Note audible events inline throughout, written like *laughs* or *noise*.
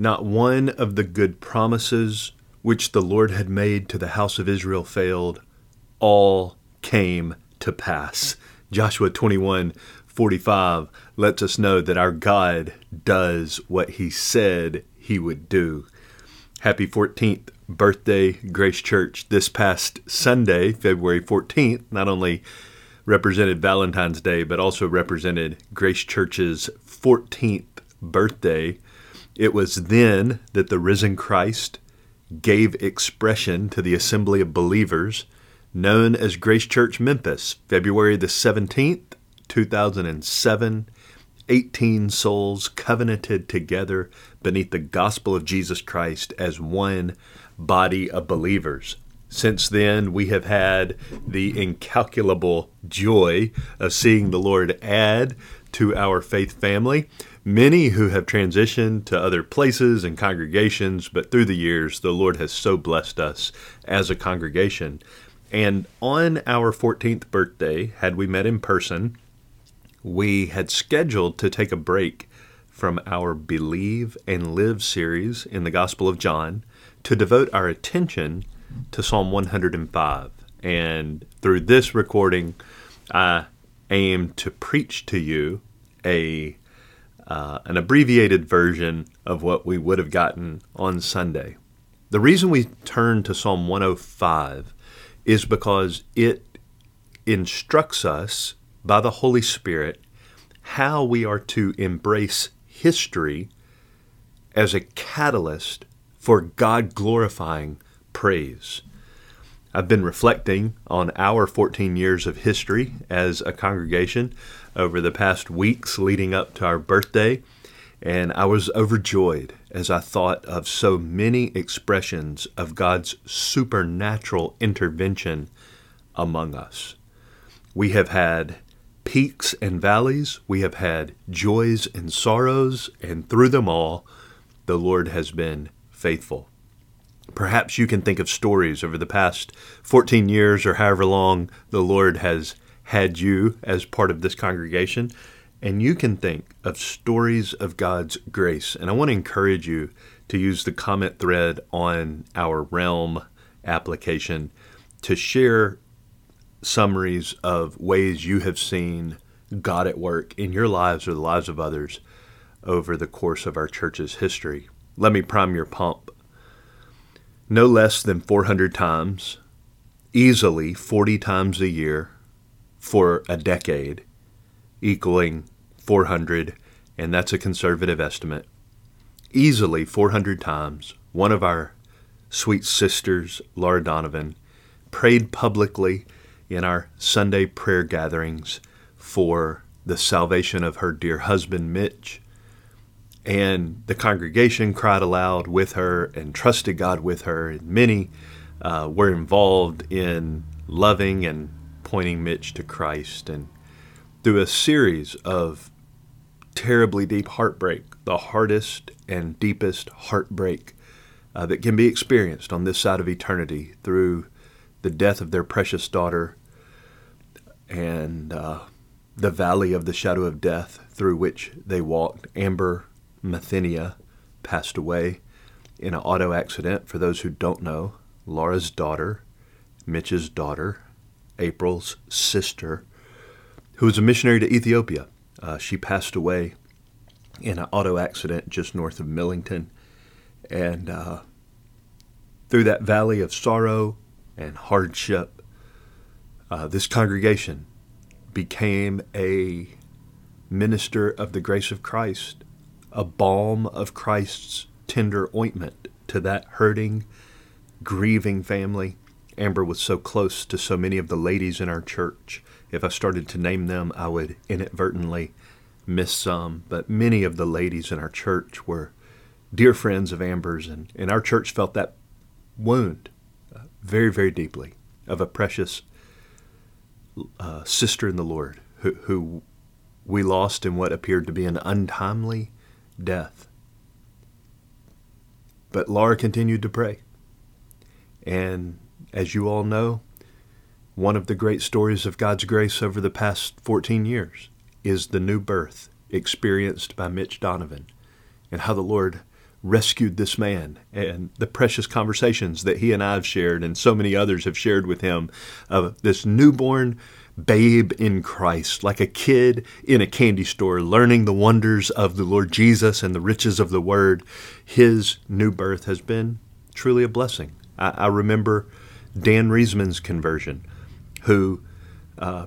Not one of the good promises which the Lord had made to the house of Israel failed. All came to pass. Joshua 21 45 lets us know that our God does what he said he would do. Happy 14th birthday, Grace Church. This past Sunday, February 14th, not only represented Valentine's Day, but also represented Grace Church's 14th birthday. It was then that the risen Christ gave expression to the assembly of believers known as Grace Church Memphis, February the 17th, 2007. 18 souls covenanted together beneath the gospel of Jesus Christ as one body of believers. Since then, we have had the incalculable joy of seeing the Lord add to our faith family. Many who have transitioned to other places and congregations, but through the years, the Lord has so blessed us as a congregation. And on our 14th birthday, had we met in person, we had scheduled to take a break from our Believe and Live series in the Gospel of John to devote our attention to Psalm 105. And through this recording, I aim to preach to you a uh, an abbreviated version of what we would have gotten on Sunday. The reason we turn to Psalm 105 is because it instructs us by the Holy Spirit how we are to embrace history as a catalyst for God glorifying praise. I've been reflecting on our 14 years of history as a congregation over the past weeks leading up to our birthday, and I was overjoyed as I thought of so many expressions of God's supernatural intervention among us. We have had peaks and valleys, we have had joys and sorrows, and through them all, the Lord has been faithful. Perhaps you can think of stories over the past 14 years or however long the Lord has had you as part of this congregation, and you can think of stories of God's grace. And I want to encourage you to use the comment thread on our Realm application to share summaries of ways you have seen God at work in your lives or the lives of others over the course of our church's history. Let me prime your pump. No less than 400 times, easily 40 times a year for a decade, equaling 400, and that's a conservative estimate. Easily 400 times, one of our sweet sisters, Laura Donovan, prayed publicly in our Sunday prayer gatherings for the salvation of her dear husband, Mitch. And the congregation cried aloud with her and trusted God with her. And many uh, were involved in loving and pointing Mitch to Christ. And through a series of terribly deep heartbreak, the hardest and deepest heartbreak uh, that can be experienced on this side of eternity through the death of their precious daughter and uh, the valley of the shadow of death through which they walked. Amber Mathenia passed away in an auto accident. For those who don't know, Laura's daughter, Mitch's daughter, April's sister, who was a missionary to Ethiopia. Uh, she passed away in an auto accident just north of Millington. And uh, through that valley of sorrow and hardship, uh, this congregation became a minister of the grace of Christ, a balm of Christ's tender ointment to that hurting, grieving family. Amber was so close to so many of the ladies in our church. If I started to name them, I would inadvertently miss some. But many of the ladies in our church were dear friends of Amber's, and, and our church felt that wound uh, very, very deeply of a precious uh, sister in the Lord who, who we lost in what appeared to be an untimely death. But Laura continued to pray. And as you all know, one of the great stories of God's grace over the past 14 years is the new birth experienced by Mitch Donovan and how the Lord rescued this man and the precious conversations that he and I have shared and so many others have shared with him of this newborn babe in Christ, like a kid in a candy store learning the wonders of the Lord Jesus and the riches of the Word. His new birth has been truly a blessing. I, I remember Dan Riesman's conversion, who uh,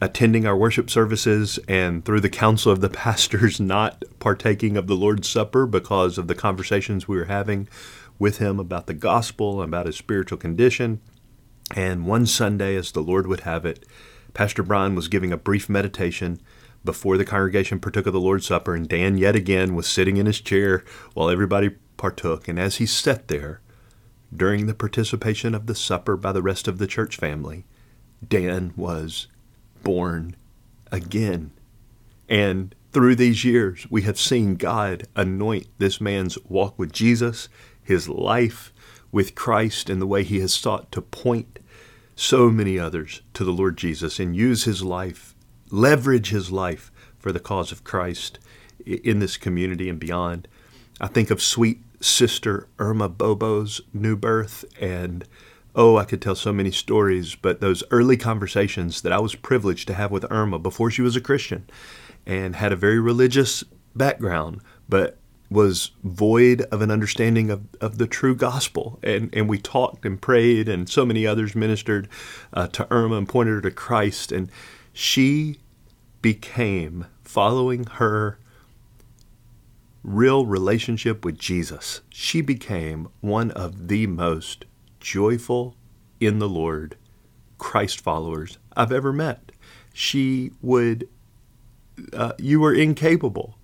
attending our worship services and through the counsel of the *laughs* pastors not partaking of the Lord's Supper because of the conversations we were having with him about the gospel about his spiritual condition. And one Sunday, as the Lord would have it, Pastor Brian was giving a brief meditation before the congregation partook of the Lord's Supper, and Dan yet again was sitting in his chair while everybody partook. And as he sat there, during the participation of the supper by the rest of the church family, Dan was born again. And through these years, we have seen God anoint this man's walk with Jesus, his life with Christ, and the way he has sought to point so many others to the Lord Jesus and use his life, leverage his life for the cause of Christ in this community and beyond. I think of sweet sister Irma Bobo's new birth and Oh, I could tell so many stories, but those early conversations that I was privileged to have with Irma before she was a Christian and had a very religious background, but was void of an understanding of, of the true gospel. And, and we talked and prayed, and so many others ministered uh, to Irma and pointed her to Christ. And she became, following her real relationship with Jesus, she became one of the most joyful in the Lord Christ followers I've ever met. She would, uh, you were incapable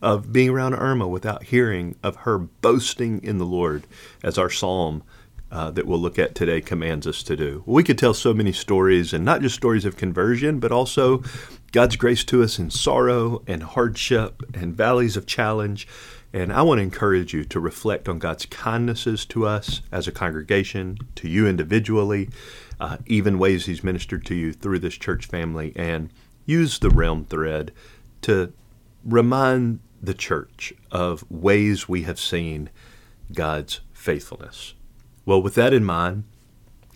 of being around Irma without hearing of her boasting in the Lord, as our psalm uh, that we'll look at today commands us to do. We could tell so many stories, and not just stories of conversion, but also God's grace to us in sorrow and hardship and valleys of challenge and I want to encourage you to reflect on God's kindnesses to us as a congregation, to you individually, uh, even ways He's ministered to you through this church family, and use the realm thread to remind the church of ways we have seen God's faithfulness. Well, with that in mind,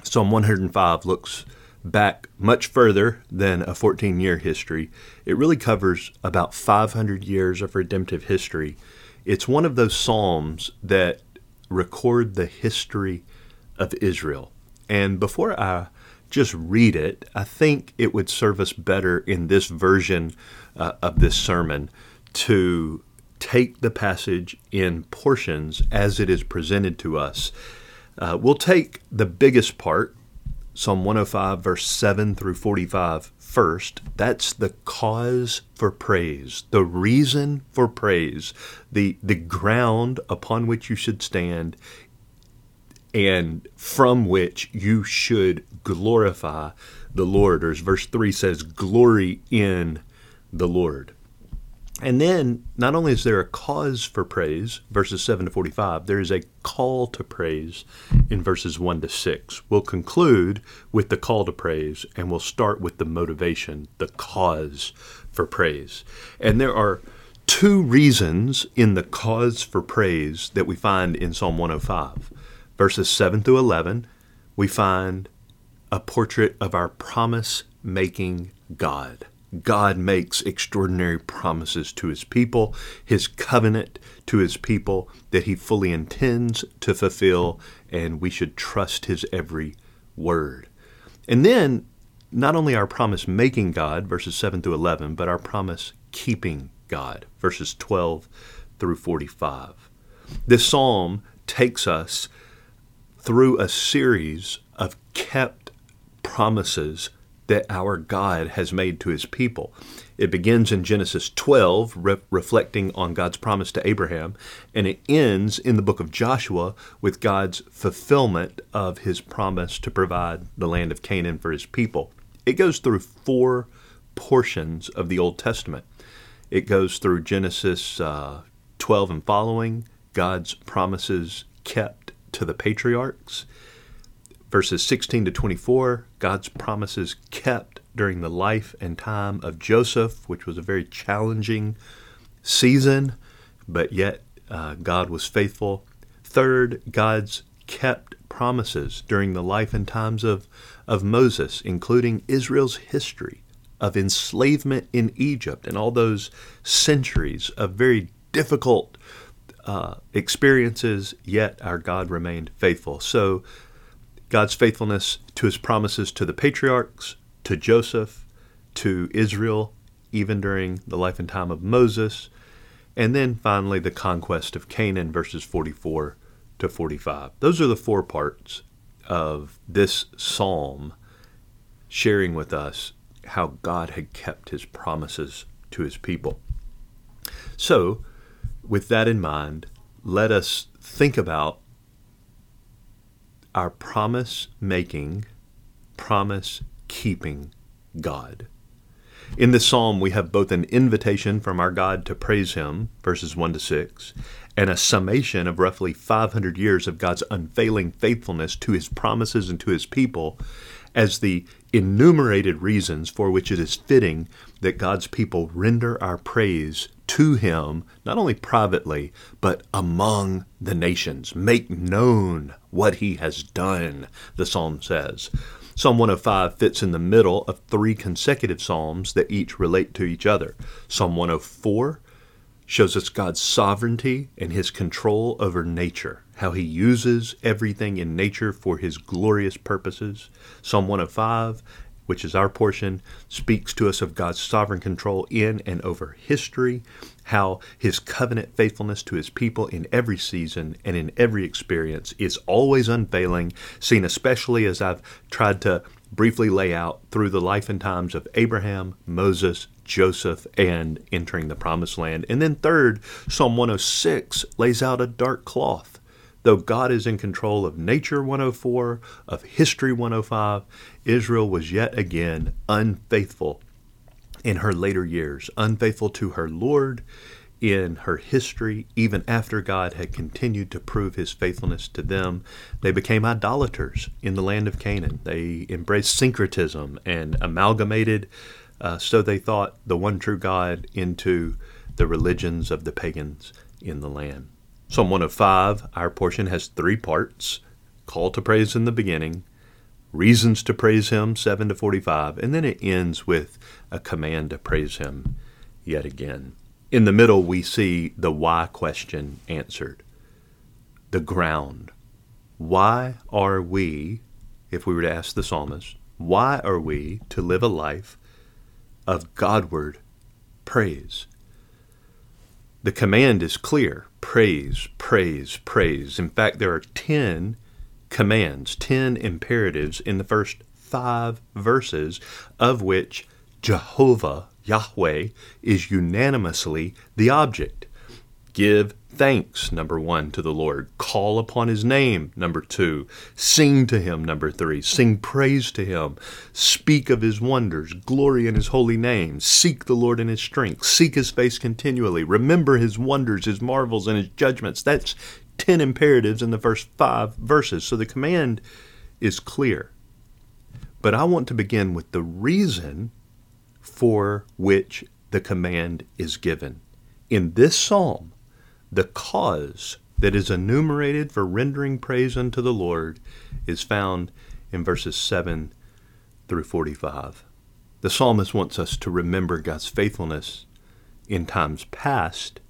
Psalm 105 looks back much further than a 14 year history. It really covers about 500 years of redemptive history it's one of those psalms that record the history of Israel. And before I just read it, I think it would serve us better in this version uh, of this sermon to take the passage in portions as it is presented to us. Uh, we'll take the biggest part, Psalm 105, verse 7 through 45, first. That's the cause for praise, the reason for praise, the, the ground upon which you should stand, and from which you should glorify the Lord. Or as verse 3 says, glory in the Lord. And then, not only is there a cause for praise, verses 7 to 45, there is a call to praise in verses 1 to 6. We'll conclude with the call to praise, and we'll start with the motivation, the cause for praise. And there are two reasons in the cause for praise that we find in Psalm 105. Verses 7 through 11, we find a portrait of our promise making God. God makes extraordinary promises to his people, his covenant to his people that he fully intends to fulfill, and we should trust his every word. And then, not only our promise making God, verses 7 through 11, but our promise keeping God, verses 12 through 45. This psalm takes us through a series of kept promises that our God has made to his people. It begins in Genesis 12, re- reflecting on God's promise to Abraham, and it ends in the book of Joshua with God's fulfillment of his promise to provide the land of Canaan for his people. It goes through four portions of the Old Testament. It goes through Genesis uh, 12 and following, God's promises kept to the patriarchs verses 16 to 24, God's promises kept during the life and time of Joseph, which was a very challenging season, but yet uh, God was faithful. Third, God's kept promises during the life and times of, of Moses, including Israel's history of enslavement in Egypt and all those centuries of very difficult uh, experiences, yet our God remained faithful. So, God's faithfulness to his promises to the patriarchs, to Joseph, to Israel, even during the life and time of Moses, and then finally the conquest of Canaan, verses 44 to 45. Those are the four parts of this psalm sharing with us how God had kept his promises to his people. So, with that in mind, let us think about our promise making, promise keeping God. In this psalm, we have both an invitation from our God to praise Him, verses 1 to 6, and a summation of roughly 500 years of God's unfailing faithfulness to His promises and to His people as the enumerated reasons for which it is fitting that God's people render our praise to Him, not only privately, but among the nations. Make known what He has done, the psalm says. Psalm 105 fits in the middle of three consecutive psalms that each relate to each other. Psalm 104 shows us God's sovereignty and his control over nature, how he uses everything in nature for his glorious purposes. Psalm 105 which is our portion, speaks to us of God's sovereign control in and over history, how his covenant faithfulness to his people in every season and in every experience is always unfailing, seen especially as I've tried to briefly lay out through the life and times of Abraham, Moses, Joseph, and entering the promised land. And then, third, Psalm 106 lays out a dark cloth Though God is in control of Nature 104, of History 105, Israel was yet again unfaithful in her later years, unfaithful to her Lord in her history, even after God had continued to prove his faithfulness to them. They became idolaters in the land of Canaan. They embraced syncretism and amalgamated, uh, so they thought, the one true God into the religions of the pagans in the land. Psalm 105, our portion, has three parts call to praise in the beginning, reasons to praise Him, 7 to 45, and then it ends with a command to praise Him yet again. In the middle, we see the why question answered. The ground. Why are we, if we were to ask the psalmist, why are we to live a life of Godward praise? The command is clear praise, praise, praise. In fact, there are 10 commands, 10 imperatives in the first five verses, of which Jehovah, Yahweh, is unanimously the object. Give thanks, number one, to the Lord. Call upon his name, number two. Sing to him, number three. Sing praise to him. Speak of his wonders. Glory in his holy name. Seek the Lord in his strength. Seek his face continually. Remember his wonders, his marvels, and his judgments. That's 10 imperatives in the first five verses. So the command is clear. But I want to begin with the reason for which the command is given. In this psalm, the cause that is enumerated for rendering praise unto the Lord is found in verses 7 through 45. The psalmist wants us to remember God's faithfulness in times past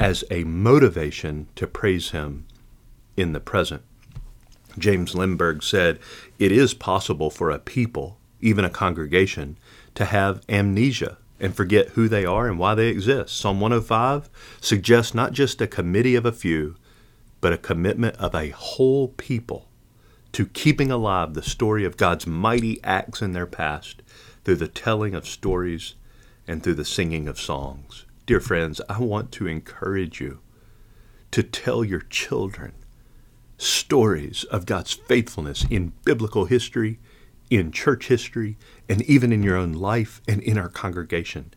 as a motivation to praise Him in the present. James Limburg said, It is possible for a people, even a congregation, to have amnesia and forget who they are and why they exist. Psalm 105 suggests not just a committee of a few, but a commitment of a whole people to keeping alive the story of God's mighty acts in their past through the telling of stories and through the singing of songs. Dear friends, I want to encourage you to tell your children stories of God's faithfulness in biblical history in church history, and even in your own life and in our congregation.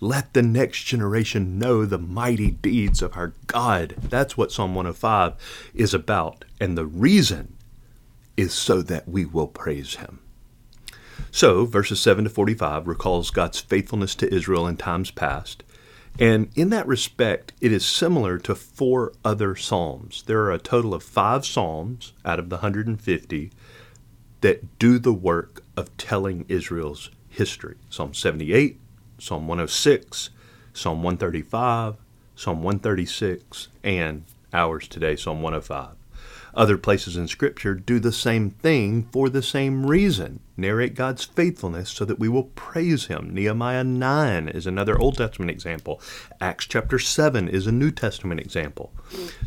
Let the next generation know the mighty deeds of our God. That's what Psalm 105 is about. And the reason is so that we will praise Him. So, verses 7 to 45 recalls God's faithfulness to Israel in times past And in that respect, it is similar to four other Psalms. There are a total of five Psalms out of the 150 that do the work of telling Israel's history Psalm 78, Psalm 106, Psalm 135, Psalm 136, and ours today, Psalm 105. Other places in Scripture do the same thing for the same reason narrate God's faithfulness so that we will praise Him. Nehemiah 9 is another Old Testament example. Acts chapter 7 is a New Testament example.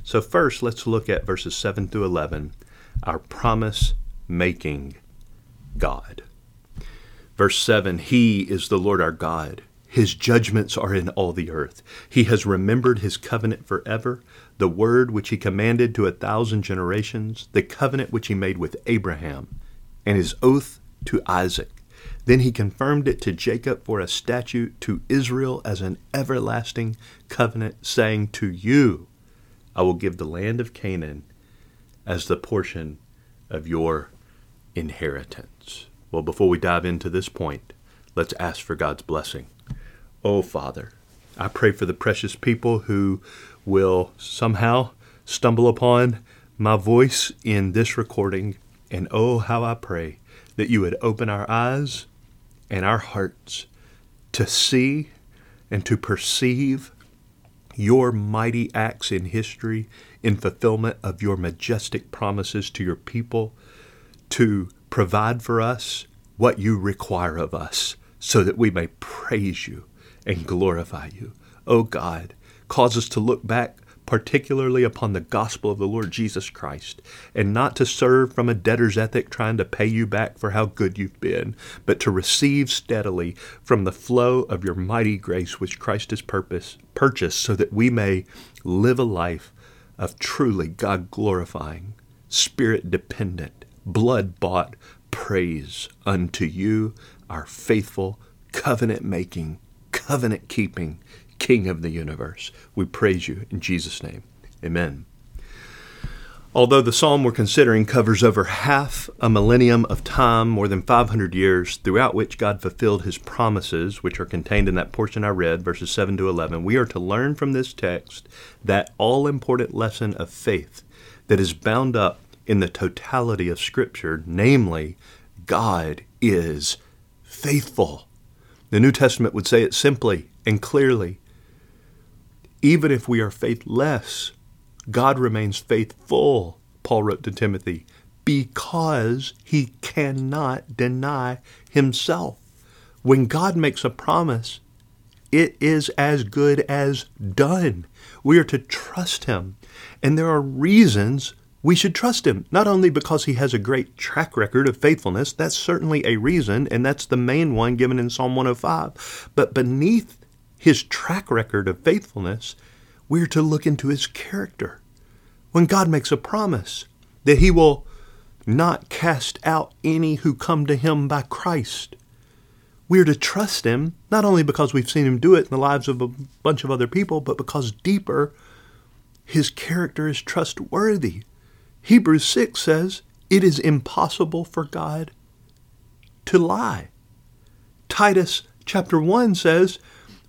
So, first, let's look at verses 7 through 11, our promise making God. Verse 7 He is the Lord our God. His judgments are in all the earth. He has remembered his covenant forever, the word which he commanded to a thousand generations, the covenant which he made with Abraham, and his oath to Isaac. Then he confirmed it to Jacob for a statute, to Israel as an everlasting covenant, saying, To you I will give the land of Canaan as the portion of your inheritance. Well, before we dive into this point, let's ask for God's blessing. Oh, Father, I pray for the precious people who will somehow stumble upon my voice in this recording. And oh, how I pray that you would open our eyes and our hearts to see and to perceive your mighty acts in history in fulfillment of your majestic promises to your people to provide for us what you require of us so that we may praise you and glorify you. O oh God, cause us to look back particularly upon the gospel of the Lord Jesus Christ, and not to serve from a debtor's ethic trying to pay you back for how good you've been, but to receive steadily from the flow of your mighty grace which Christ has purpose, purchased so that we may live a life of truly God glorifying, spirit dependent, blood bought praise unto you, our faithful, covenant making, covenant keeping King of the universe. We praise you in Jesus' name. Amen. Although the psalm we're considering covers over half a millennium of time, more than 500 years, throughout which God fulfilled his promises, which are contained in that portion I read, verses 7 to 11, we are to learn from this text that all important lesson of faith that is bound up in the totality of Scripture, namely, God is faithful. The New Testament would say it simply and clearly. Even if we are faithless, God remains faithful, Paul wrote to Timothy, because he cannot deny himself. When God makes a promise, it is as good as done. We are to trust him. And there are reasons we should trust him, not only because he has a great track record of faithfulness, that's certainly a reason, and that's the main one given in Psalm 105, but beneath his track record of faithfulness, we're to look into his character. When God makes a promise that he will not cast out any who come to him by Christ, we're to trust him, not only because we've seen him do it in the lives of a bunch of other people, but because deeper, his character is trustworthy. Hebrews 6 says it is impossible for God to lie. Titus chapter 1 says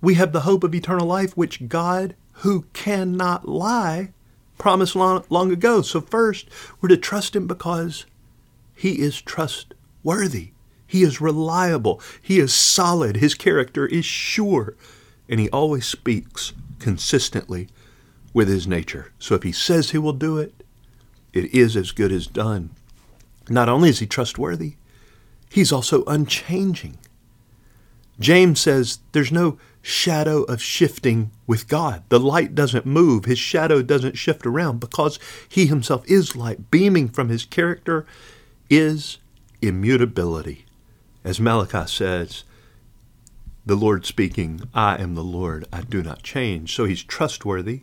we have the hope of eternal life, which God, who cannot lie, promised long, long ago. So, first, we're to trust Him because He is trustworthy. He is reliable. He is solid. His character is sure. And He always speaks consistently with His nature. So, if He says He will do it, it is as good as done. Not only is he trustworthy, he's also unchanging. James says there's no shadow of shifting with God. The light doesn't move, his shadow doesn't shift around because he himself is light. Beaming from his character is immutability. As Malachi says, the Lord speaking, I am the Lord, I do not change. So he's trustworthy,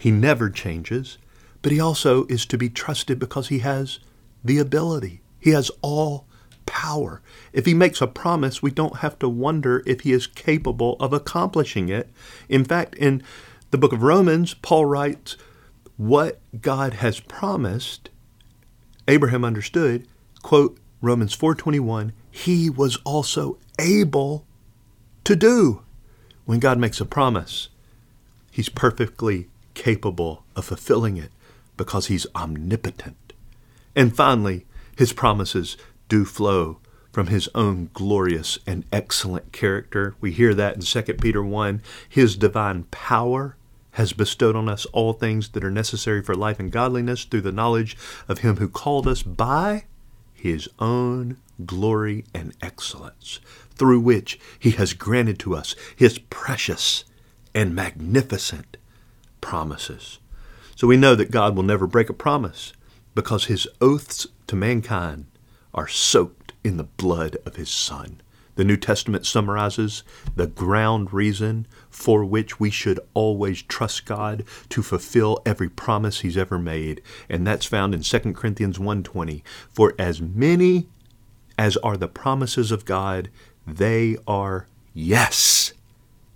he never changes, but he also is to be trusted because he has the ability. He has all power. If he makes a promise, we don't have to wonder if he is capable of accomplishing it. In fact, in the book of Romans, Paul writes, What God has promised, Abraham understood, quote, Romans 4:21, he was also able to do. When God makes a promise, He's perfectly capable of fulfilling it because he's omnipotent. And finally, his promises do flow from his own glorious and excellent character. We hear that in 2 Peter 1. His divine power has bestowed on us all things that are necessary for life and godliness through the knowledge of him who called us by his own glory and excellence, through which he has granted to us his precious and magnificent promises. So we know that God will never break a promise because his oaths to mankind are soaked in the blood of his Son. The New Testament summarizes the ground reason for which we should always trust God to fulfill every promise he's ever made, and that's found in 2 Corinthians 1:20. For as many as are the promises of God, they are yes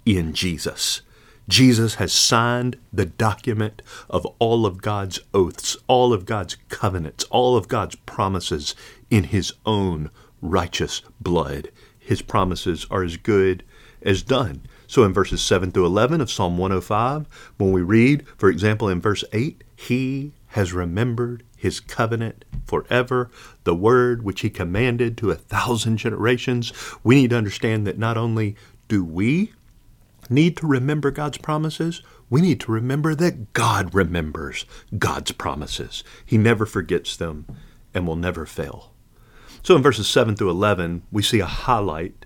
in Jesus. Jesus has signed the document of all of God's oaths, all of God's covenants, all of God's promises in his own righteous blood. His promises are as good as done. So in verses 7 through 11 of Psalm 105, when we read, for example, in verse 8, He has remembered His covenant forever, the word which He commanded to a thousand generations, we need to understand that not only do we need to remember God's promises, we need to remember that God remembers God's promises. He never forgets them and will never fail. So in verses 7 through 11, we see a highlight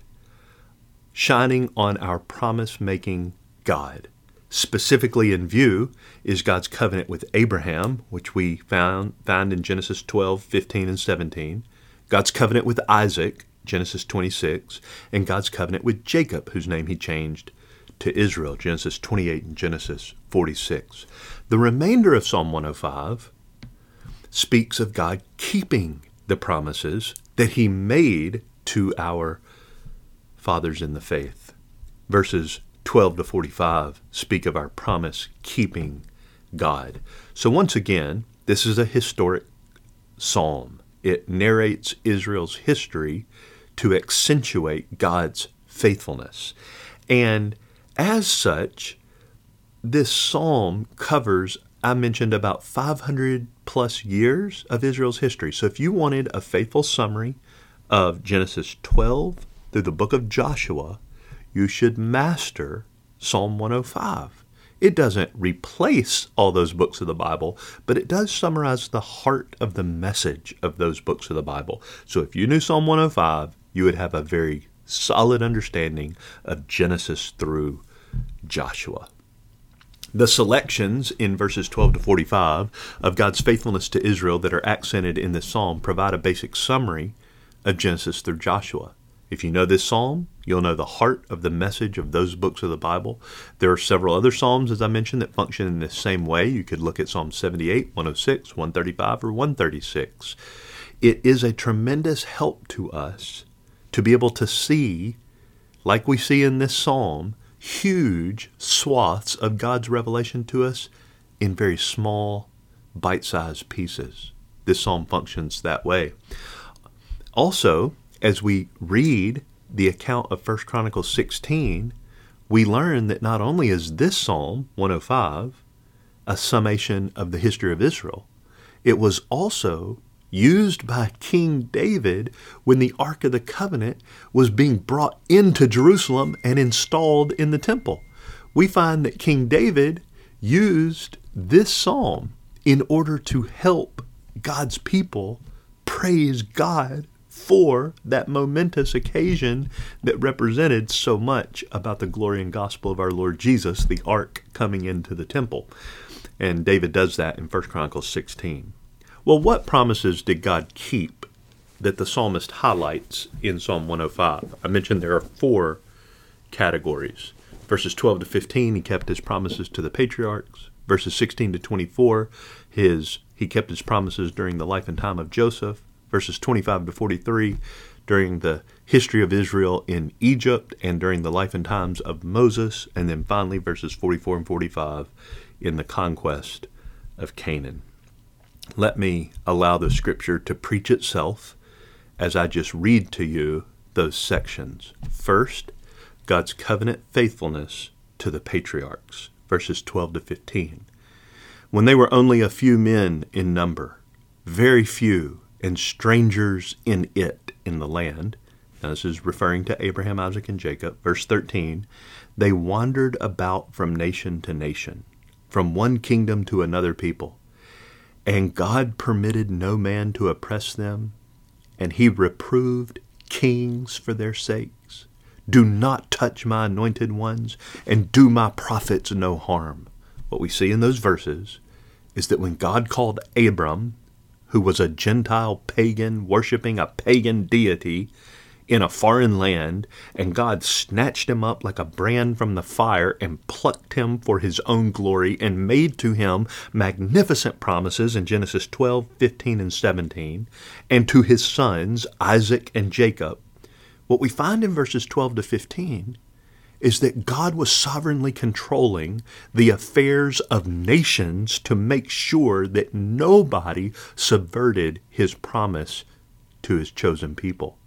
shining on our promise making God. Specifically in view is God's covenant with Abraham, which we found, find in Genesis 12, 15, and 17, God's covenant with Isaac, Genesis 26, and God's covenant with Jacob, whose name he changed to Israel, Genesis 28 and Genesis 46. The remainder of Psalm 105 speaks of God keeping the promises that he made to our fathers in the faith. Verses 12 to 45 speak of our promise keeping God. So, once again, this is a historic psalm. It narrates Israel's history to accentuate God's faithfulness. And as such, this psalm covers, I mentioned, about 500 plus years of Israel's history. So if you wanted a faithful summary of Genesis 12 through the book of Joshua, you should master Psalm 105. It doesn't replace all those books of the Bible, but it does summarize the heart of the message of those books of the Bible. So if you knew Psalm 105, you would have a very solid understanding of Genesis through Joshua. The selections in verses 12 to 45 of God's faithfulness to Israel that are accented in this psalm provide a basic summary of Genesis through Joshua. If you know this psalm, you'll know the heart of the message of those books of the Bible. There are several other psalms, as I mentioned, that function in the same way. You could look at Psalm 78, 106, 135, or 136. It is a tremendous help to us to be able to see, like we see in this psalm, huge swaths of God's revelation to us in very small, bite sized pieces. This psalm functions that way. Also, as we read the account of 1 Chronicles 16, we learn that not only is this psalm, 105, a summation of the history of Israel, it was also used by King David when the Ark of the Covenant was being brought into Jerusalem and installed in the temple. We find that King David used this psalm in order to help God's people praise God for that momentous occasion that represented so much about the glory and gospel of our Lord Jesus, the ark coming into the temple. And David does that in 1 Chronicles 16. Well, what promises did God keep that the psalmist highlights in Psalm 105? I mentioned there are four categories. Verses 12 to 15, he kept his promises to the patriarchs. Verses 16 to 24, his he kept his promises during the life and time of Joseph. Verses 25 to 43, during the history of Israel in Egypt and during the life and times of Moses. And then finally, verses 44 and 45, in the conquest of Canaan. Let me allow the scripture to preach itself as I just read to you those sections. First, God's covenant faithfulness to the patriarchs. verses 12 to 15. When they were only a few men in number, very few, and strangers in it in the land, now this is referring to Abraham, Isaac, and Jacob, verse 13, they wandered about from nation to nation, from one kingdom to another people. And God permitted no man to oppress them, and he reproved kings for their sakes. Do not touch my anointed ones, and do my prophets no harm. What we see in those verses is that when God called Abram, who was a Gentile pagan worshiping a pagan deity, in a foreign land, and God snatched him up like a brand from the fire and plucked him for his own glory and made to him magnificent promises in Genesis 12, 15, and 17, and to his sons, Isaac and Jacob. What we find in verses 12 to 15 is that God was sovereignly controlling the affairs of nations to make sure that nobody subverted his promise to his chosen people.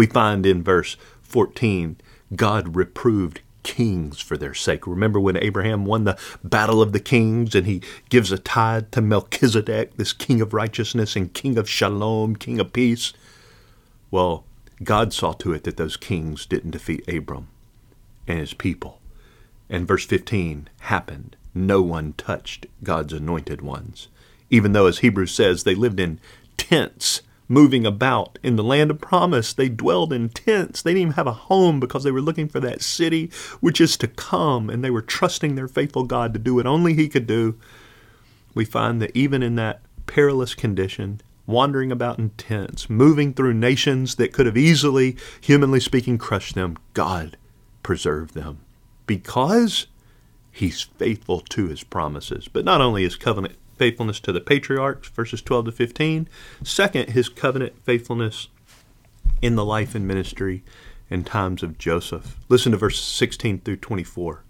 We find in verse 14, God reproved kings for their sake. Remember when Abraham won the battle of the kings and he gives a tithe to Melchizedek, this king of righteousness and king of shalom, king of peace? Well, God saw to it that those kings didn't defeat Abram and his people. And verse 15 happened. No one touched God's anointed ones. Even though, as Hebrews says, they lived in tents moving about in the land of promise. They dwelled in tents. They didn't even have a home because they were looking for that city which is to come, and they were trusting their faithful God to do what only He could do. We find that even in that perilous condition, wandering about in tents, moving through nations that could have easily, humanly speaking, crushed them, God preserved them because He's faithful to His promises. But not only His covenant faithfulness to the patriarchs, verses 12 to 15. Second, his covenant faithfulness in the life and ministry in times of Joseph. Listen to verses 16 through 24.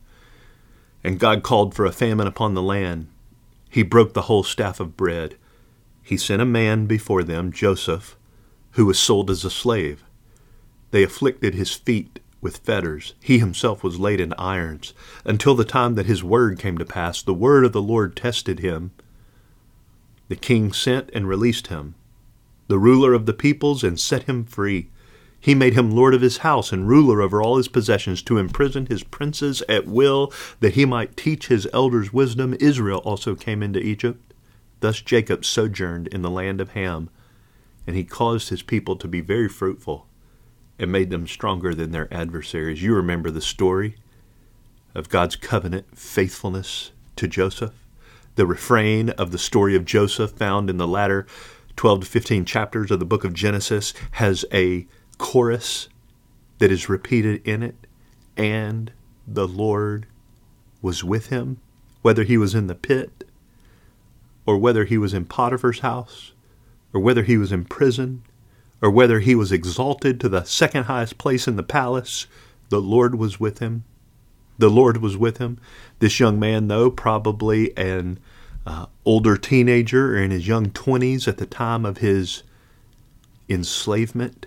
And God called for a famine upon the land. He broke the whole staff of bread. He sent a man before them, Joseph, who was sold as a slave. They afflicted his feet with fetters. He himself was laid in irons, until the time that his word came to pass. The word of the Lord tested him the king sent and released him, the ruler of the peoples, and set him free. He made him lord of his house and ruler over all his possessions, to imprison his princes at will, that he might teach his elders wisdom. Israel also came into Egypt. Thus Jacob sojourned in the land of Ham, and he caused his people to be very fruitful, and made them stronger than their adversaries. You remember the story of God's covenant faithfulness to Joseph? The refrain of the story of Joseph found in the latter 12 to 15 chapters of the book of Genesis has a chorus that is repeated in it. And the Lord was with him, whether he was in the pit, or whether he was in Potiphar's house, or whether he was in prison, or whether he was exalted to the second highest place in the palace, the Lord was with him. The Lord was with him. This young man, though, probably an uh, older teenager in his young 20s at the time of his enslavement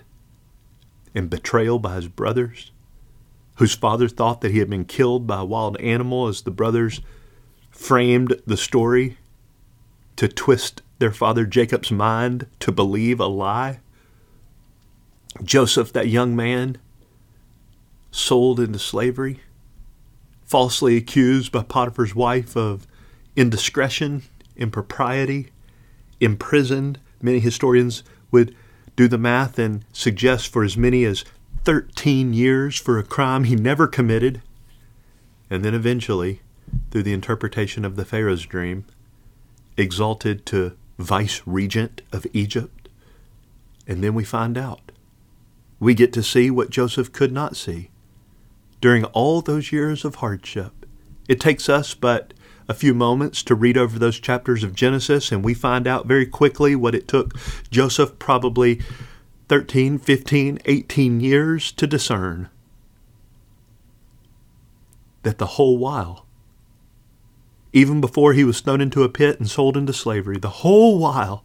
and betrayal by his brothers, whose father thought that he had been killed by a wild animal as the brothers framed the story to twist their father Jacob's mind to believe a lie. Joseph, that young man, sold into slavery falsely accused by Potiphar's wife of indiscretion, impropriety, imprisoned. Many historians would do the math and suggest for as many as 13 years for a crime he never committed. And then eventually, through the interpretation of the Pharaoh's dream, exalted to vice regent of Egypt. And then we find out. We get to see what Joseph could not see during all those years of hardship. It takes us but a few moments to read over those chapters of Genesis, and we find out very quickly what it took Joseph probably 13, 15, 18 years to discern that the whole while, even before he was thrown into a pit and sold into slavery, the whole while,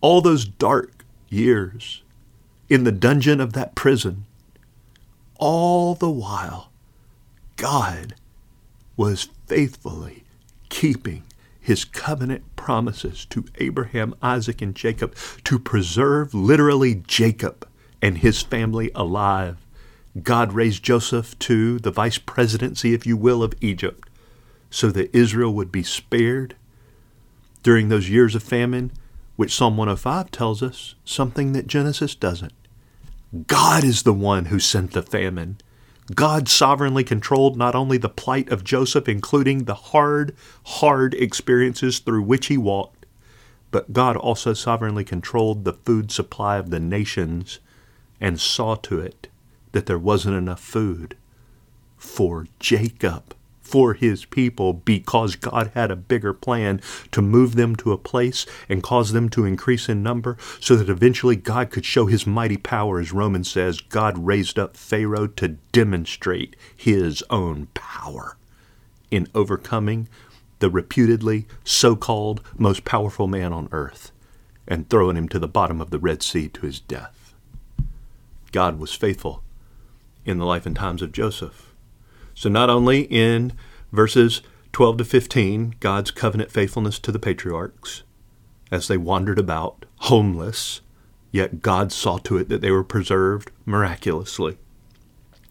all those dark years in the dungeon of that prison, all the while, God was faithfully keeping his covenant promises to Abraham, Isaac, and Jacob to preserve literally Jacob and his family alive. God raised Joseph to the vice presidency, if you will, of Egypt so that Israel would be spared during those years of famine, which Psalm 105 tells us something that Genesis doesn't. God is the one who sent the famine. God sovereignly controlled not only the plight of Joseph, including the hard, hard experiences through which he walked, but God also sovereignly controlled the food supply of the nations and saw to it that there wasn't enough food for Jacob for his people because God had a bigger plan to move them to a place and cause them to increase in number so that eventually God could show his mighty power. As Romans says, God raised up Pharaoh to demonstrate his own power in overcoming the reputedly so called most powerful man on earth and throwing him to the bottom of the Red Sea to his death. God was faithful in the life and times of Joseph. So, not only in verses 12 to 15, God's covenant faithfulness to the patriarchs as they wandered about homeless, yet God saw to it that they were preserved miraculously.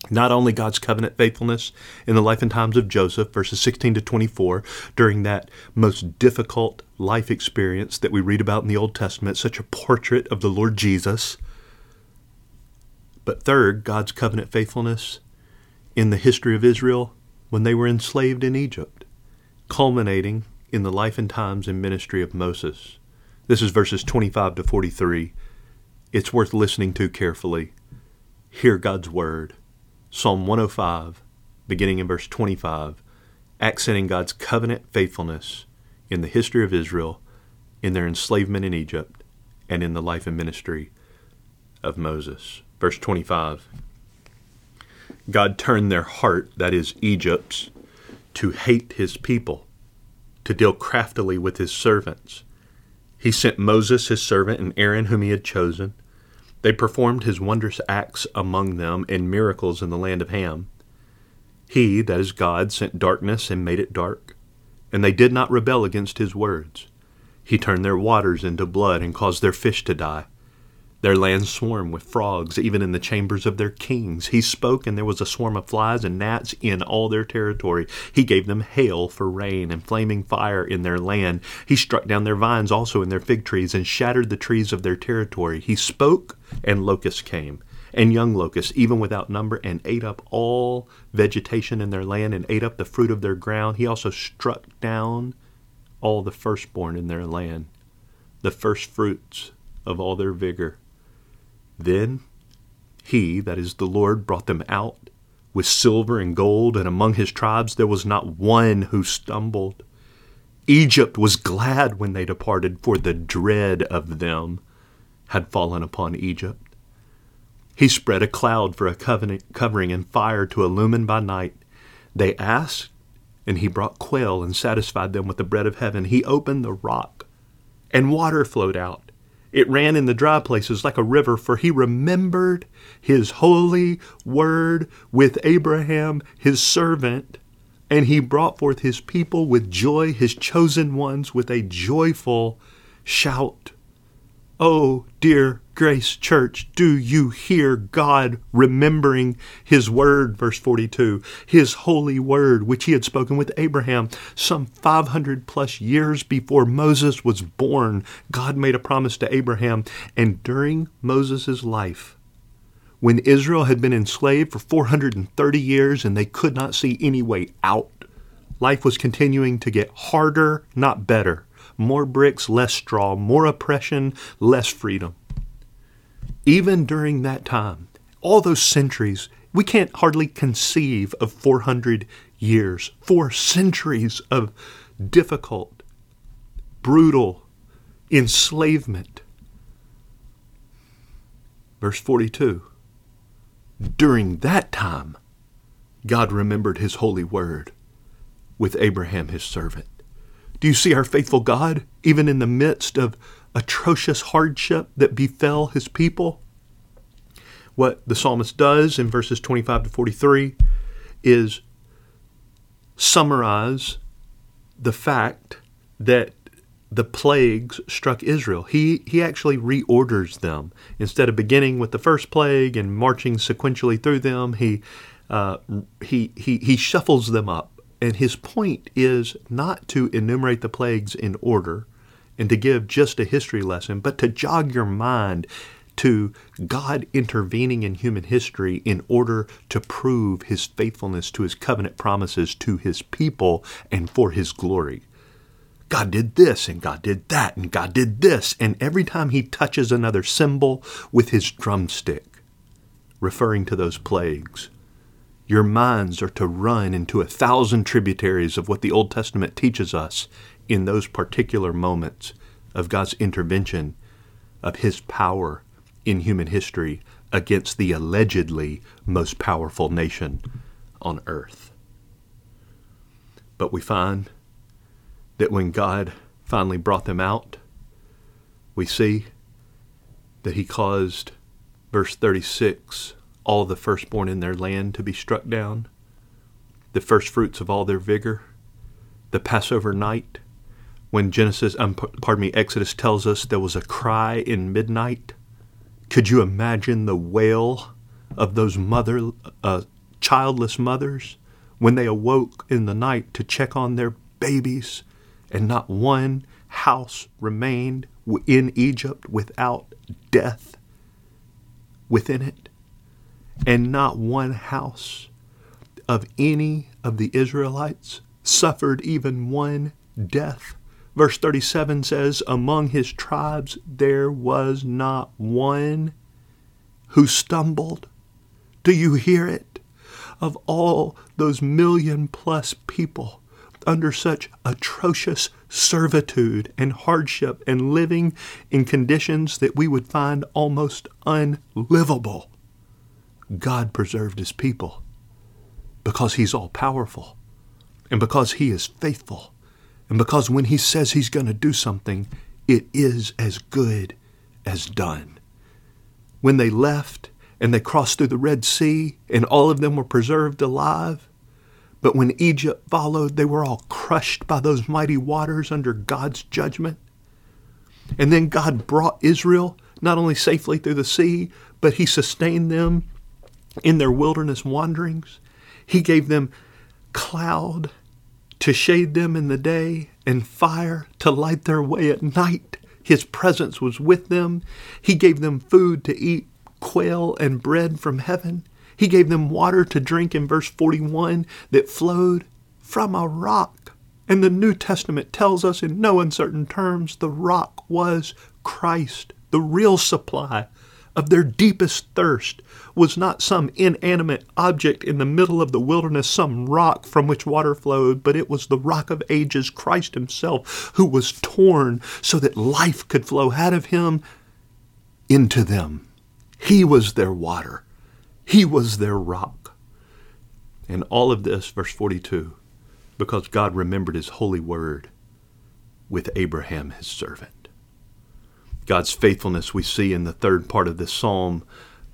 Not only God's covenant faithfulness in the life and times of Joseph, verses 16 to 24, during that most difficult life experience that we read about in the Old Testament, such a portrait of the Lord Jesus. But third, God's covenant faithfulness in the history of Israel when they were enslaved in Egypt, culminating in the life and times and ministry of Moses. This is verses 25 to 43. It's worth listening to carefully. Hear God's word. Psalm 105, beginning in verse 25, accenting God's covenant faithfulness in the history of Israel, in their enslavement in Egypt, and in the life and ministry of Moses. Verse 25. God turned their heart, that is, Egypt's, to hate his people, to deal craftily with his servants. He sent Moses, his servant, and Aaron, whom he had chosen. They performed his wondrous acts among them and miracles in the land of Ham. He, that is God, sent darkness and made it dark, and they did not rebel against his words. He turned their waters into blood and caused their fish to die. Their land swarmed with frogs, even in the chambers of their kings. He spoke, and there was a swarm of flies and gnats in all their territory. He gave them hail for rain and flaming fire in their land. He struck down their vines also in their fig trees and shattered the trees of their territory. He spoke, and locusts came, and young locusts, even without number, and ate up all vegetation in their land and ate up the fruit of their ground. He also struck down all the firstborn in their land, the first fruits of all their vigor. Then he, that is the Lord, brought them out with silver and gold, and among his tribes there was not one who stumbled. Egypt was glad when they departed, for the dread of them had fallen upon Egypt. He spread a cloud for a covenant covering and fire to illumine by night. They asked, and he brought quail and satisfied them with the bread of heaven. He opened the rock, and water flowed out. It ran in the dry places like a river, for he remembered his holy word with Abraham, his servant, and he brought forth his people with joy, his chosen ones with a joyful shout. Oh, dear Grace Church, do you hear God remembering His word, verse 42, His holy word, which He had spoken with Abraham some 500 plus years before Moses was born? God made a promise to Abraham, and during Moses' life, when Israel had been enslaved for 430 years and they could not see any way out, life was continuing to get harder, not better more bricks, less straw, more oppression, less freedom. Even during that time, all those centuries, we can't hardly conceive of 400 years, four centuries of difficult, brutal enslavement. Verse 42 During that time, God remembered his holy word with Abraham his servant. Do you see our faithful God, even in the midst of atrocious hardship that befell his people? What the psalmist does in verses 25 to 43 is summarize the fact that the plagues struck Israel. He he actually reorders them instead of beginning with the first plague and marching sequentially through them. He uh, he he he shuffles them up, and his point is not to enumerate the plagues in order and to give just a history lesson, but to jog your mind to God intervening in human history in order to prove his faithfulness to his covenant promises to his people and for his glory. God did this and God did that and God did this. And every time he touches another cymbal with his drumstick, referring to those plagues, your minds are to run into a thousand tributaries of what the Old Testament teaches us in those particular moments of God's intervention, of his power in human history against the allegedly most powerful nation on earth. But we find that when God finally brought them out, we see that he caused, verse 36, all the firstborn in their land to be struck down, the first fruits of all their vigor, the Passover night, when Genesis, um, pardon me, Exodus tells us there was a cry in midnight. Could you imagine the wail of those mother, uh, childless mothers when they awoke in the night to check on their babies and not one house remained in Egypt without death within it, and not one house of any of the Israelites suffered even one death. Verse 37 says, Among his tribes there was not one who stumbled. Do you hear it? Of all those million plus people under such atrocious servitude and hardship and living in conditions that we would find almost unlivable, God preserved his people because he's all powerful and because he is faithful and because when he says he's going to do something, it is as good as done. When they left and they crossed through the Red Sea and all of them were preserved alive, but when Egypt followed, they were all crushed by those mighty waters under God's judgment. And then God brought Israel not only safely through the sea, but He sustained them in their wilderness wanderings. He gave them cloud to shade them in the day and fire to light their way at night. His presence was with them. He gave them food to eat, quail and bread from heaven. He gave them water to drink in verse 41 that flowed from a rock. And the New Testament tells us in no uncertain terms the rock was Christ. The real supply of their deepest thirst was not some inanimate object in the middle of the wilderness, some rock from which water flowed, but it was the rock of ages, Christ Himself, who was torn so that life could flow out of Him into them. He was their water. He was their rock. And all of this, verse 42, because God remembered his holy word with Abraham, his servant. God's faithfulness we see in the third part of this psalm,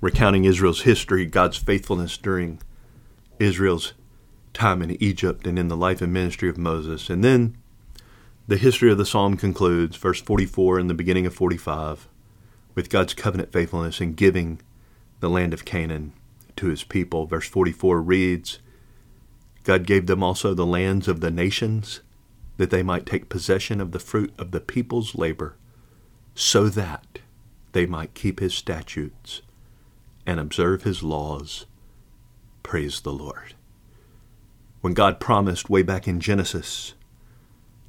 recounting Israel's history, God's faithfulness during Israel's time in Egypt and in the life and ministry of Moses. And then the history of the psalm concludes, verse 44 and the beginning of 45, with God's covenant faithfulness in giving the land of Canaan to his people. Verse 44 reads God gave them also the lands of the nations, that they might take possession of the fruit of the people's labor, so that they might keep his statutes and observe his laws. Praise the Lord. When God promised way back in Genesis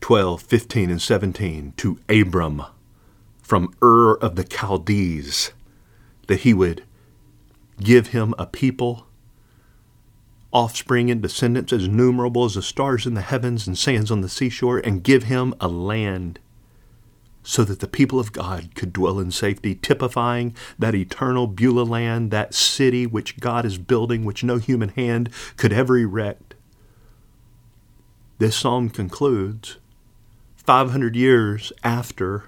12, 15, and 17 to Abram from Ur of the Chaldees that he would give him a people, offspring and descendants as numerable as the stars in the heavens and sands on the seashore, and give him a land so that the people of God could dwell in safety, typifying that eternal Beulah land, that city which God is building, which no human hand could ever erect. This psalm concludes 500 years after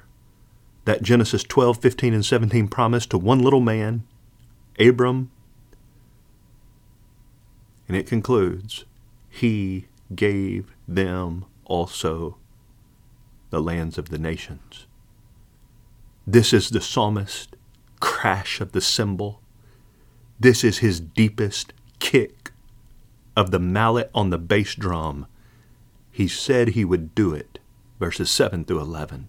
that Genesis 12, 15, and 17 promise to one little man Abram. And it concludes, He gave them also the lands of the nations. This is the psalmist crash of the cymbal. This is his deepest kick of the mallet on the bass drum. He said he would do it, verses 7 through 11.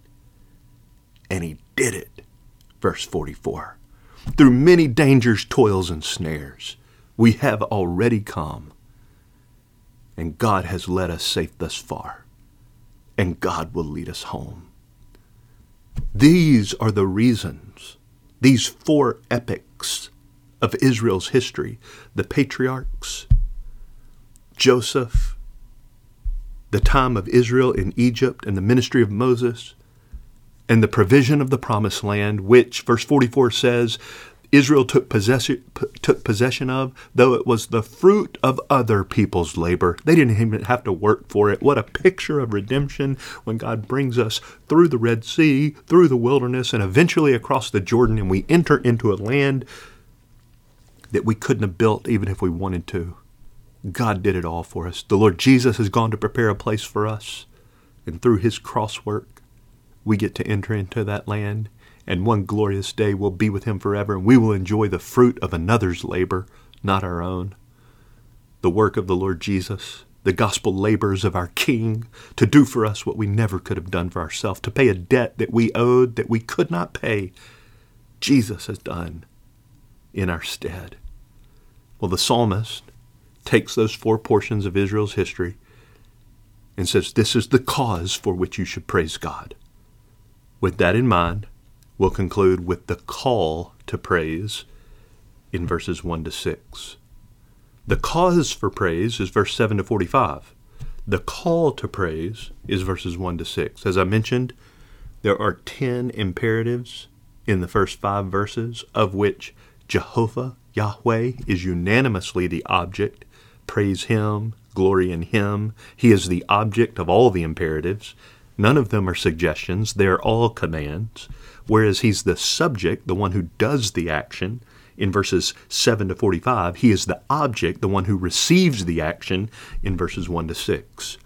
And he did it, verse 44. Through many dangers, toils, and snares, we have already come. And God has led us safe thus far. And God will lead us home. These are the reasons, these four epics of Israel's history the patriarchs, Joseph, the time of Israel in Egypt and the ministry of Moses, and the provision of the promised land, which, verse 44 says, Israel took possession, took possession of, though it was the fruit of other people's labor. They didn't even have to work for it. What a picture of redemption when God brings us through the Red Sea, through the wilderness, and eventually across the Jordan, and we enter into a land that we couldn't have built even if we wanted to. God did it all for us. The Lord Jesus has gone to prepare a place for us, and through his cross work, we get to enter into that land and one glorious day we'll be with him forever, and we will enjoy the fruit of another's labor, not our own. The work of the Lord Jesus, the gospel labors of our King, to do for us what we never could have done for ourselves, to pay a debt that we owed that we could not pay, Jesus has done in our stead. Well, the psalmist takes those four portions of Israel's history and says, This is the cause for which you should praise God. With that in mind, We'll conclude with the call to praise in verses 1 to 6. The cause for praise is verse 7 to 45. The call to praise is verses 1 to 6. As I mentioned, there are 10 imperatives in the first five verses, of which Jehovah, Yahweh, is unanimously the object. Praise Him, glory in Him. He is the object of all the imperatives. None of them are suggestions, they're all commands whereas he's the subject, the one who does the action. In verses 7 to 45, he is the object, the one who receives the action in verses 1 to 6.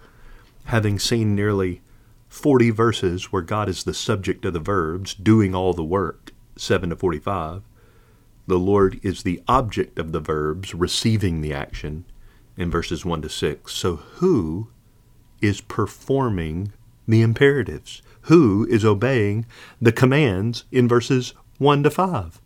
Having seen nearly 40 verses where God is the subject of the verbs, doing all the work, 7 to 45, the Lord is the object of the verbs, receiving the action, in verses 1 to 6. So who is performing the imperatives? Who is obeying the commands in verses 1 to 5?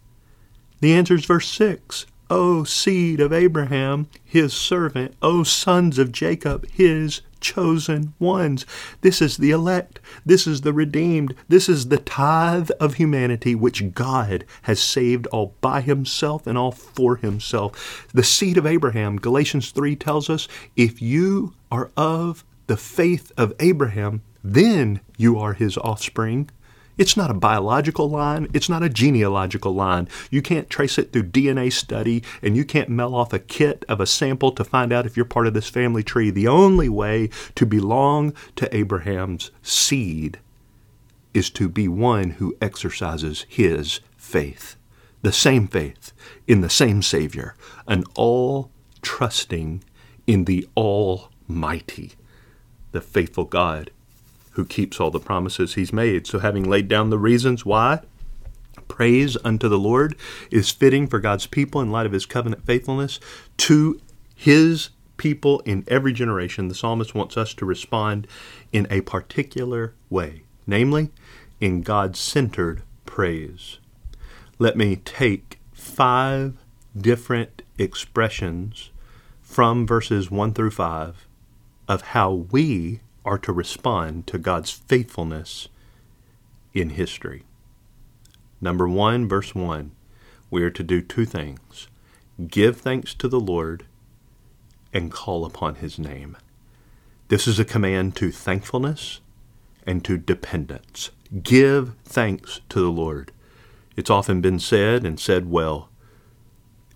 The answer is verse 6. O seed of Abraham, his servant, O sons of Jacob, his chosen ones. This is the elect. This is the redeemed. This is the tithe of humanity which God has saved all by himself and all for himself. The seed of Abraham, Galatians 3 tells us, if you are of the faith of Abraham, then you are his offspring. It's not a biological line. It's not a genealogical line. You can't trace it through DNA study, and you can't mail off a kit of a sample to find out if you're part of this family tree. The only way to belong to Abraham's seed is to be one who exercises his faith, the same faith in the same Savior, an all trusting in the Almighty, the faithful God who keeps all the promises he's made. So, having laid down the reasons why praise unto the Lord is fitting for God's people in light of his covenant faithfulness to his people in every generation, the psalmist wants us to respond in a particular way, namely, in God centered praise. Let me take five different expressions from verses 1 through 5 of how we are to respond to God's faithfulness in history. Number one, verse one, we are to do two things give thanks to the Lord and call upon his name. This is a command to thankfulness and to dependence. Give thanks to the Lord. It's often been said and said well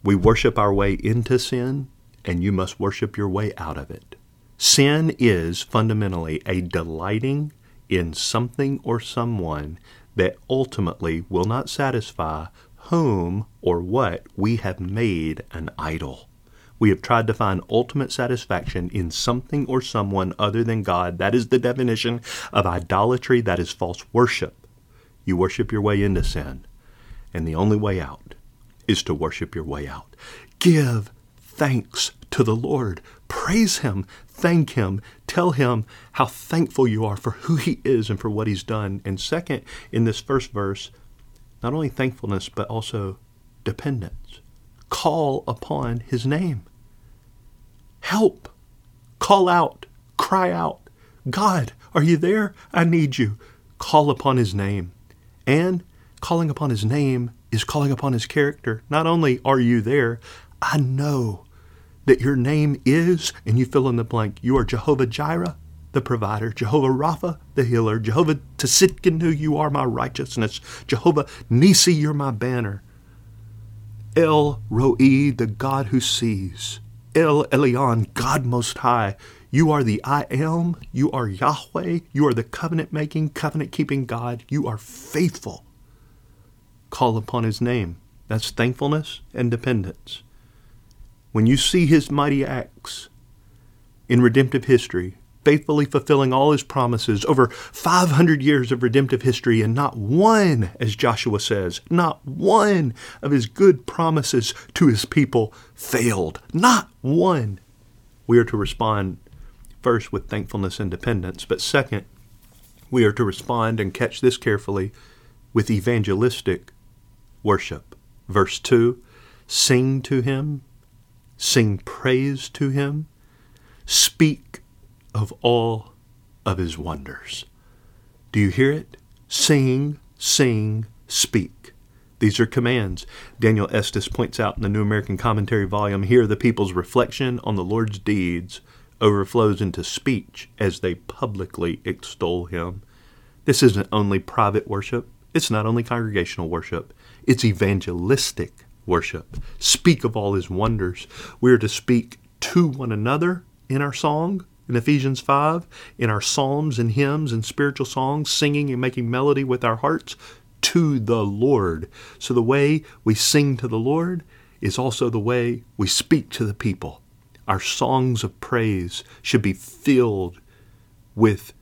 we worship our way into sin, and you must worship your way out of it. Sin is fundamentally a delighting in something or someone that ultimately will not satisfy whom or what we have made an idol. We have tried to find ultimate satisfaction in something or someone other than God. That is the definition of idolatry. That is false worship. You worship your way into sin, and the only way out is to worship your way out. Give thanks to the Lord. Praise Him. Thank Him. Tell Him how thankful you are for who He is and for what He's done. And second, in this first verse, not only thankfulness, but also dependence. Call upon His name. Help. Call out. Cry out. God, are you there? I need you. Call upon His name. And calling upon His name is calling upon His character. Not only are you there, I know that your name is, and you fill in the blank, you are Jehovah Jireh, the provider, Jehovah Rapha, the healer, Jehovah Tsidkenu, you are my righteousness, Jehovah Nisi, you're my banner. El Roi, the God who sees, El Elyon, God Most High, you are the I am, you are Yahweh, you are the covenant making, covenant keeping God, you are faithful. Call upon his name. That's thankfulness and dependence when you see his mighty acts in redemptive history, faithfully fulfilling all his promises over 500 years of redemptive history, and not one, as Joshua says, not one of his good promises to his people failed. Not one. We are to respond first with thankfulness and dependence, but second, we are to respond and catch this carefully with evangelistic worship. Verse 2 Sing to him sing praise to him, speak of all of his wonders. Do you hear it? Sing, sing, speak. These are commands. Daniel Estes points out in the New American Commentary volume here the people's reflection on the Lord's deeds overflows into speech as they publicly extol him. This isn't only private worship, it's not only congregational worship, it's evangelistic worship. Speak of all his wonders. We are to speak to one another in our song in Ephesians 5, in our psalms and hymns and spiritual songs, singing and making melody with our hearts to the Lord. So the way we sing to the Lord is also the way we speak to the people. Our songs of praise should be filled with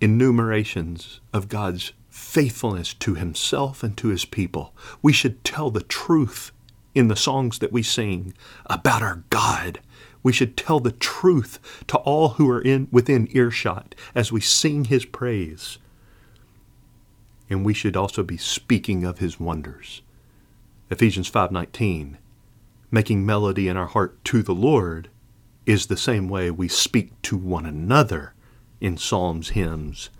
enumerations of God's faithfulness to himself and to his people. We should tell the truth in the songs that we sing about our God. We should tell the truth to all who are in within earshot as we sing his praise. And we should also be speaking of his wonders. Ephesians 5:19 Making melody in our heart to the Lord is the same way we speak to one another in psalms, hymns,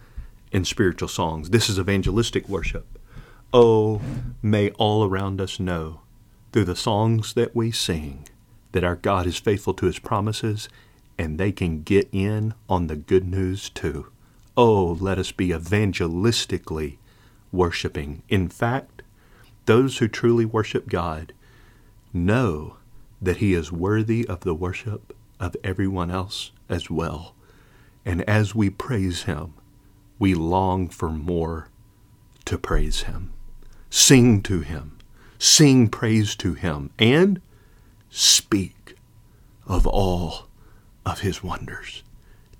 in spiritual songs. This is evangelistic worship. Oh, may all around us know through the songs that we sing that our God is faithful to his promises and they can get in on the good news too. Oh, let us be evangelistically worshiping. In fact, those who truly worship God know that he is worthy of the worship of everyone else as well. And as we praise him, we long for more to praise Him. Sing to Him, sing praise to Him, and speak of all of His wonders.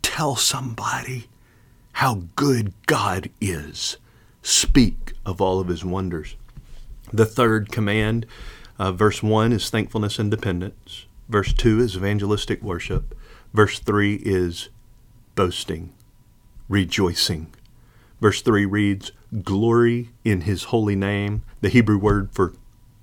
Tell somebody how good God is. Speak of all of His wonders. The third command, uh, verse 1 is thankfulness and dependence. Verse 2 is evangelistic worship. Verse 3 is boasting rejoicing. Verse 3 reads, Glory in his holy name. The Hebrew word for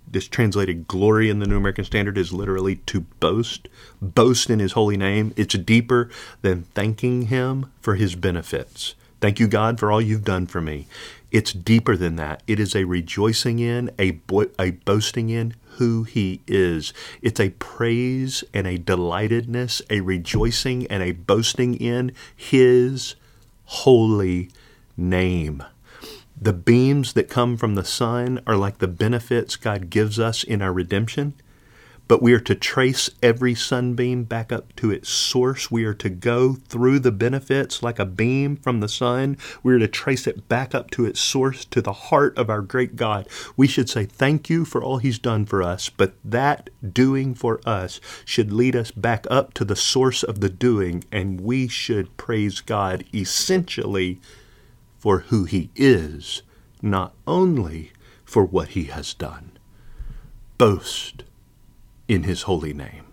this translated glory in the New American Standard is literally to boast. Boast in his holy name. It's deeper than thanking him for his benefits. Thank you, God, for all you've done for me. It's deeper than that. It is a rejoicing in, a, bo- a boasting in who He is. It's a praise and a delightedness, a rejoicing and a boasting in His holy name. The beams that come from the sun are like the benefits God gives us in our redemption, but we are to trace every sunbeam back up to its source. We are to go through the benefits like a beam from the sun. We are to trace it back up to its source, to the heart of our great God. We should say thank you for all He's done for us, but that doing for us should lead us back up to the source of the doing, and we should praise God essentially for who He is, not only for what He has done. Boast in his holy name.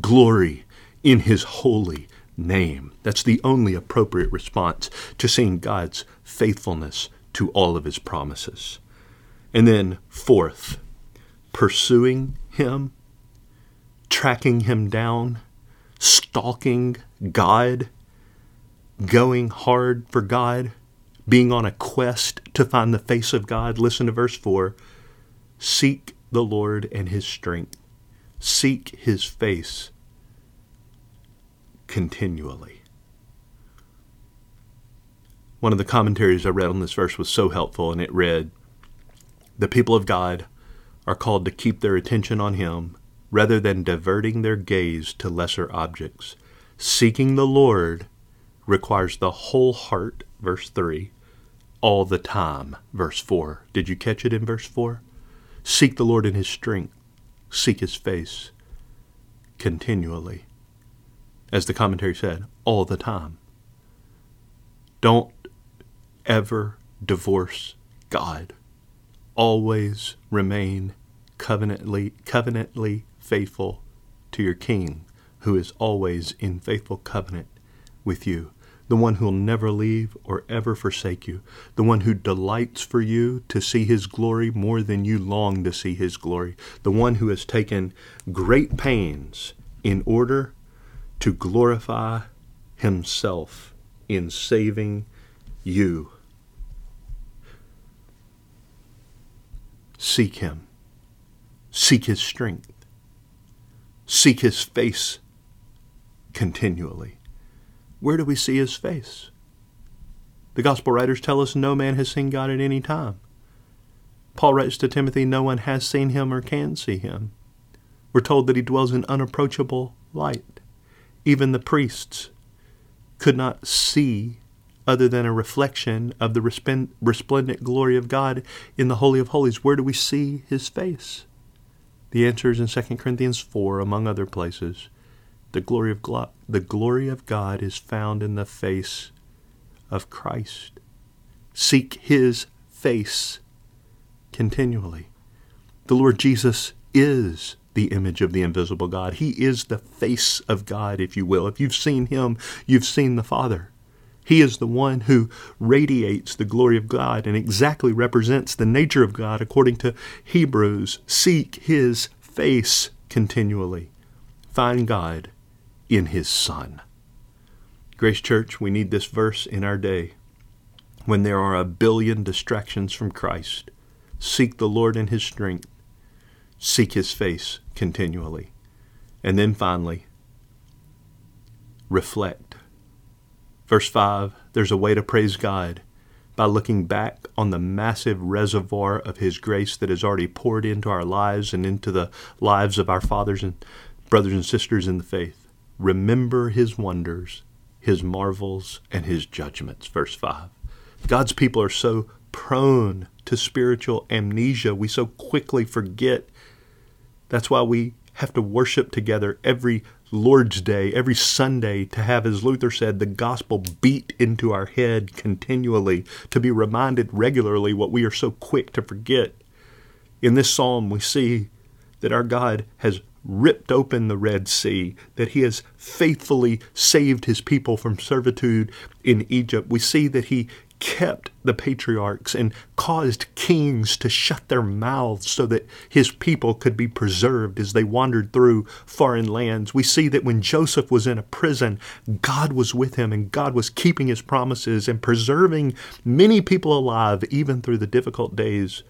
Glory in his holy name. That's the only appropriate response to seeing God's faithfulness to all of his promises. And then, fourth, pursuing him, tracking him down, stalking God, going hard for God, being on a quest to find the face of God. Listen to verse 4 Seek the Lord and his strength seek his face continually. One of the commentaries I read on this verse was so helpful, and it read The people of God are called to keep their attention on Him rather than diverting their gaze to lesser objects. Seeking the Lord requires the whole heart, verse 3, all the time, verse 4. Did you catch it in verse 4? Seek the Lord in His strength seek his face continually. As the commentary said, all the time. Don't ever divorce God. Always remain covenantly, covenantly faithful to your King, who is always in faithful covenant with you the one who will never leave or ever forsake you, the one who delights for you to see his glory more than you long to see his glory, the one who has taken great pains in order to glorify himself in saving you. Seek him. Seek his strength. Seek his face continually where do we see his face? The gospel writers tell us no man has seen God at any time. Paul writes to Timothy, no one has seen him or can see him. We're told that he dwells in unapproachable light. Even the priests could not see other than a reflection of the resplendent glory of God in the Holy of Holies. Where do we see his face? The answer is in 2 Corinthians 4, among other places. The glory of God, the glory of God is found in the face of Christ. Seek his face continually. The Lord Jesus is the image of the invisible God. He is the face of God, if you will. If you've seen him, you've seen the Father. He is the one who radiates the glory of God and exactly represents the nature of God according to Hebrews. Seek his face continually. Find God in his Son. Grace Church, we need this verse in our day. When there are a billion distractions from Christ, seek the Lord in his strength, seek his face continually. And then finally, reflect. Verse 5 there's a way to praise God by looking back on the massive reservoir of His grace that has already poured into our lives and into the lives of our fathers and brothers and sisters in the faith. Remember his wonders, his marvels, and his judgments. Verse 5. God's people are so prone to spiritual amnesia. We so quickly forget. That's why we have to worship together every Lord's Day, every Sunday, to have, as Luther said, the gospel beat into our head continually, to be reminded regularly what we are so quick to forget. In this psalm, we see that our God has ripped open the Red Sea, that he has faithfully saved his people from servitude in Egypt. We see that he kept the patriarchs and caused kings to shut their mouths so that his people could be preserved as they wandered through foreign lands. We see that when Joseph was in a prison, God was with him and God was keeping his promises and preserving many people alive even through the difficult days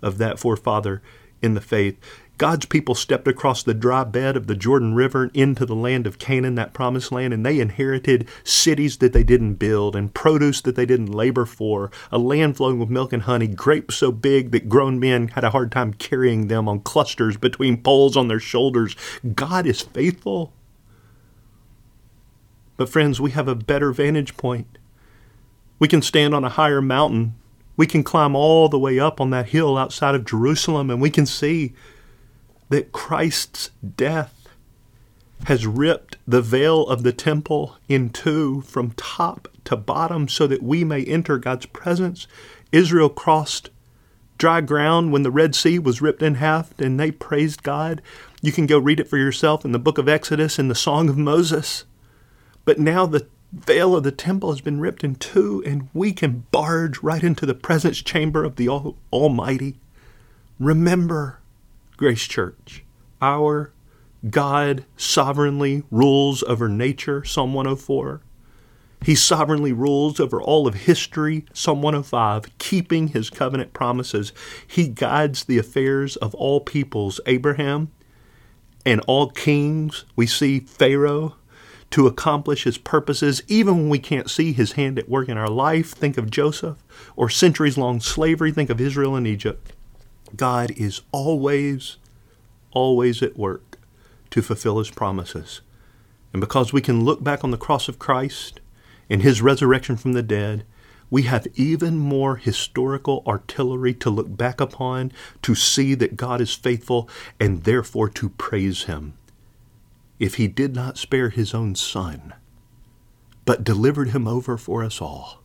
of that forefather in the faith. God's people stepped across the dry bed of the Jordan River into the land of Canaan, that promised land, and they inherited cities that they didn't build and produce that they didn't labor for, a land flowing with milk and honey, grapes so big that grown men had a hard time carrying them on clusters between poles on their shoulders. God is faithful. But, friends, we have a better vantage point. We can stand on a higher mountain. We can climb all the way up on that hill outside of Jerusalem, and we can see that Christ's death has ripped the veil of the temple in two from top to bottom so that we may enter God's presence. Israel crossed dry ground when the Red Sea was ripped in half and they praised God. You can go read it for yourself in the book of Exodus in the Song of Moses. But now the veil of the temple has been ripped in two and we can barge right into the presence chamber of the Almighty. Remember Grace Church. Our God sovereignly rules over nature, Psalm 104. He sovereignly rules over all of history, Psalm 105, keeping his covenant promises. He guides the affairs of all peoples, Abraham and all kings. We see Pharaoh to accomplish his purposes, even when we can't see his hand at work in our life. Think of Joseph, or centuries long slavery. Think of Israel and Egypt. God is always, always at work to fulfill his promises. And because we can look back on the cross of Christ and his resurrection from the dead, we have even more historical artillery to look back upon to see that God is faithful and therefore to praise him. If he did not spare his own son, but delivered him over for us all,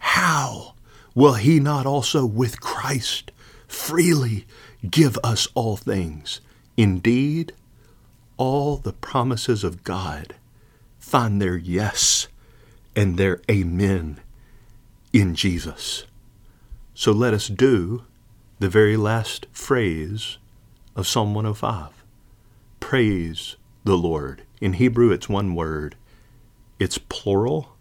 how will he not also with Christ freely give us all things. Indeed, all the promises of God find their yes and their amen in Jesus. So let us do the very last phrase of Psalm 105. Praise the Lord. In Hebrew, it's one word. It's plural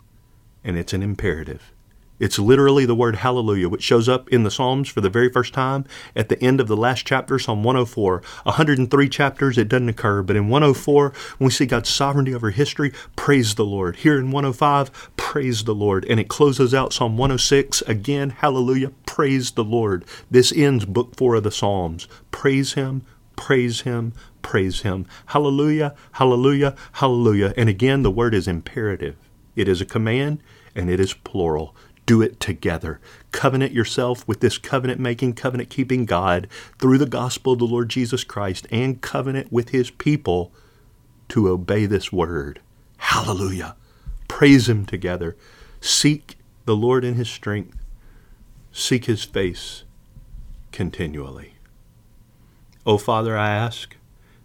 and it's an imperative. It's literally the word hallelujah, which shows up in the Psalms for the very first time at the end of the last chapter, Psalm 104. 103 chapters, it doesn't occur, but in 104, when we see God's sovereignty over history, praise the Lord. Here in 105, praise the Lord. And it closes out Psalm 106, again, hallelujah, praise the Lord. This ends book four of the Psalms. Praise Him, praise Him, praise Him. Hallelujah, hallelujah, hallelujah. And again, the word is imperative. It is a command and it is plural do it together. Covenant yourself with this covenant making, covenant keeping God through the gospel of the Lord Jesus Christ and covenant with his people to obey this word. Hallelujah. Praise him together. Seek the Lord in his strength. Seek his face continually. Oh, Father, I ask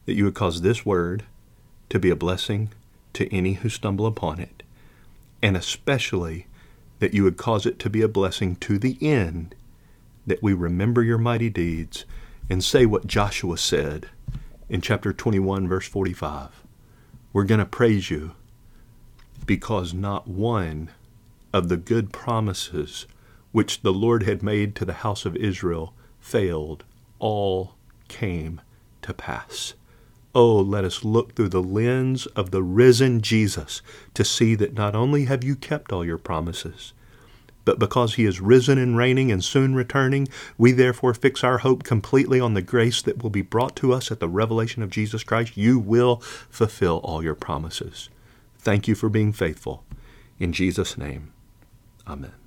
that you would cause this word to be a blessing to any who stumble upon it, and especially that you would cause it to be a blessing to the end, that we remember your mighty deeds and say what Joshua said in chapter 21, verse 45. We're going to praise you because not one of the good promises which the Lord had made to the house of Israel failed, all came to pass. Oh, let us look through the lens of the risen Jesus to see that not only have you kept all your promises, but because he is risen and reigning and soon returning, we therefore fix our hope completely on the grace that will be brought to us at the revelation of Jesus Christ. You will fulfill all your promises. Thank you for being faithful. In Jesus' name, amen.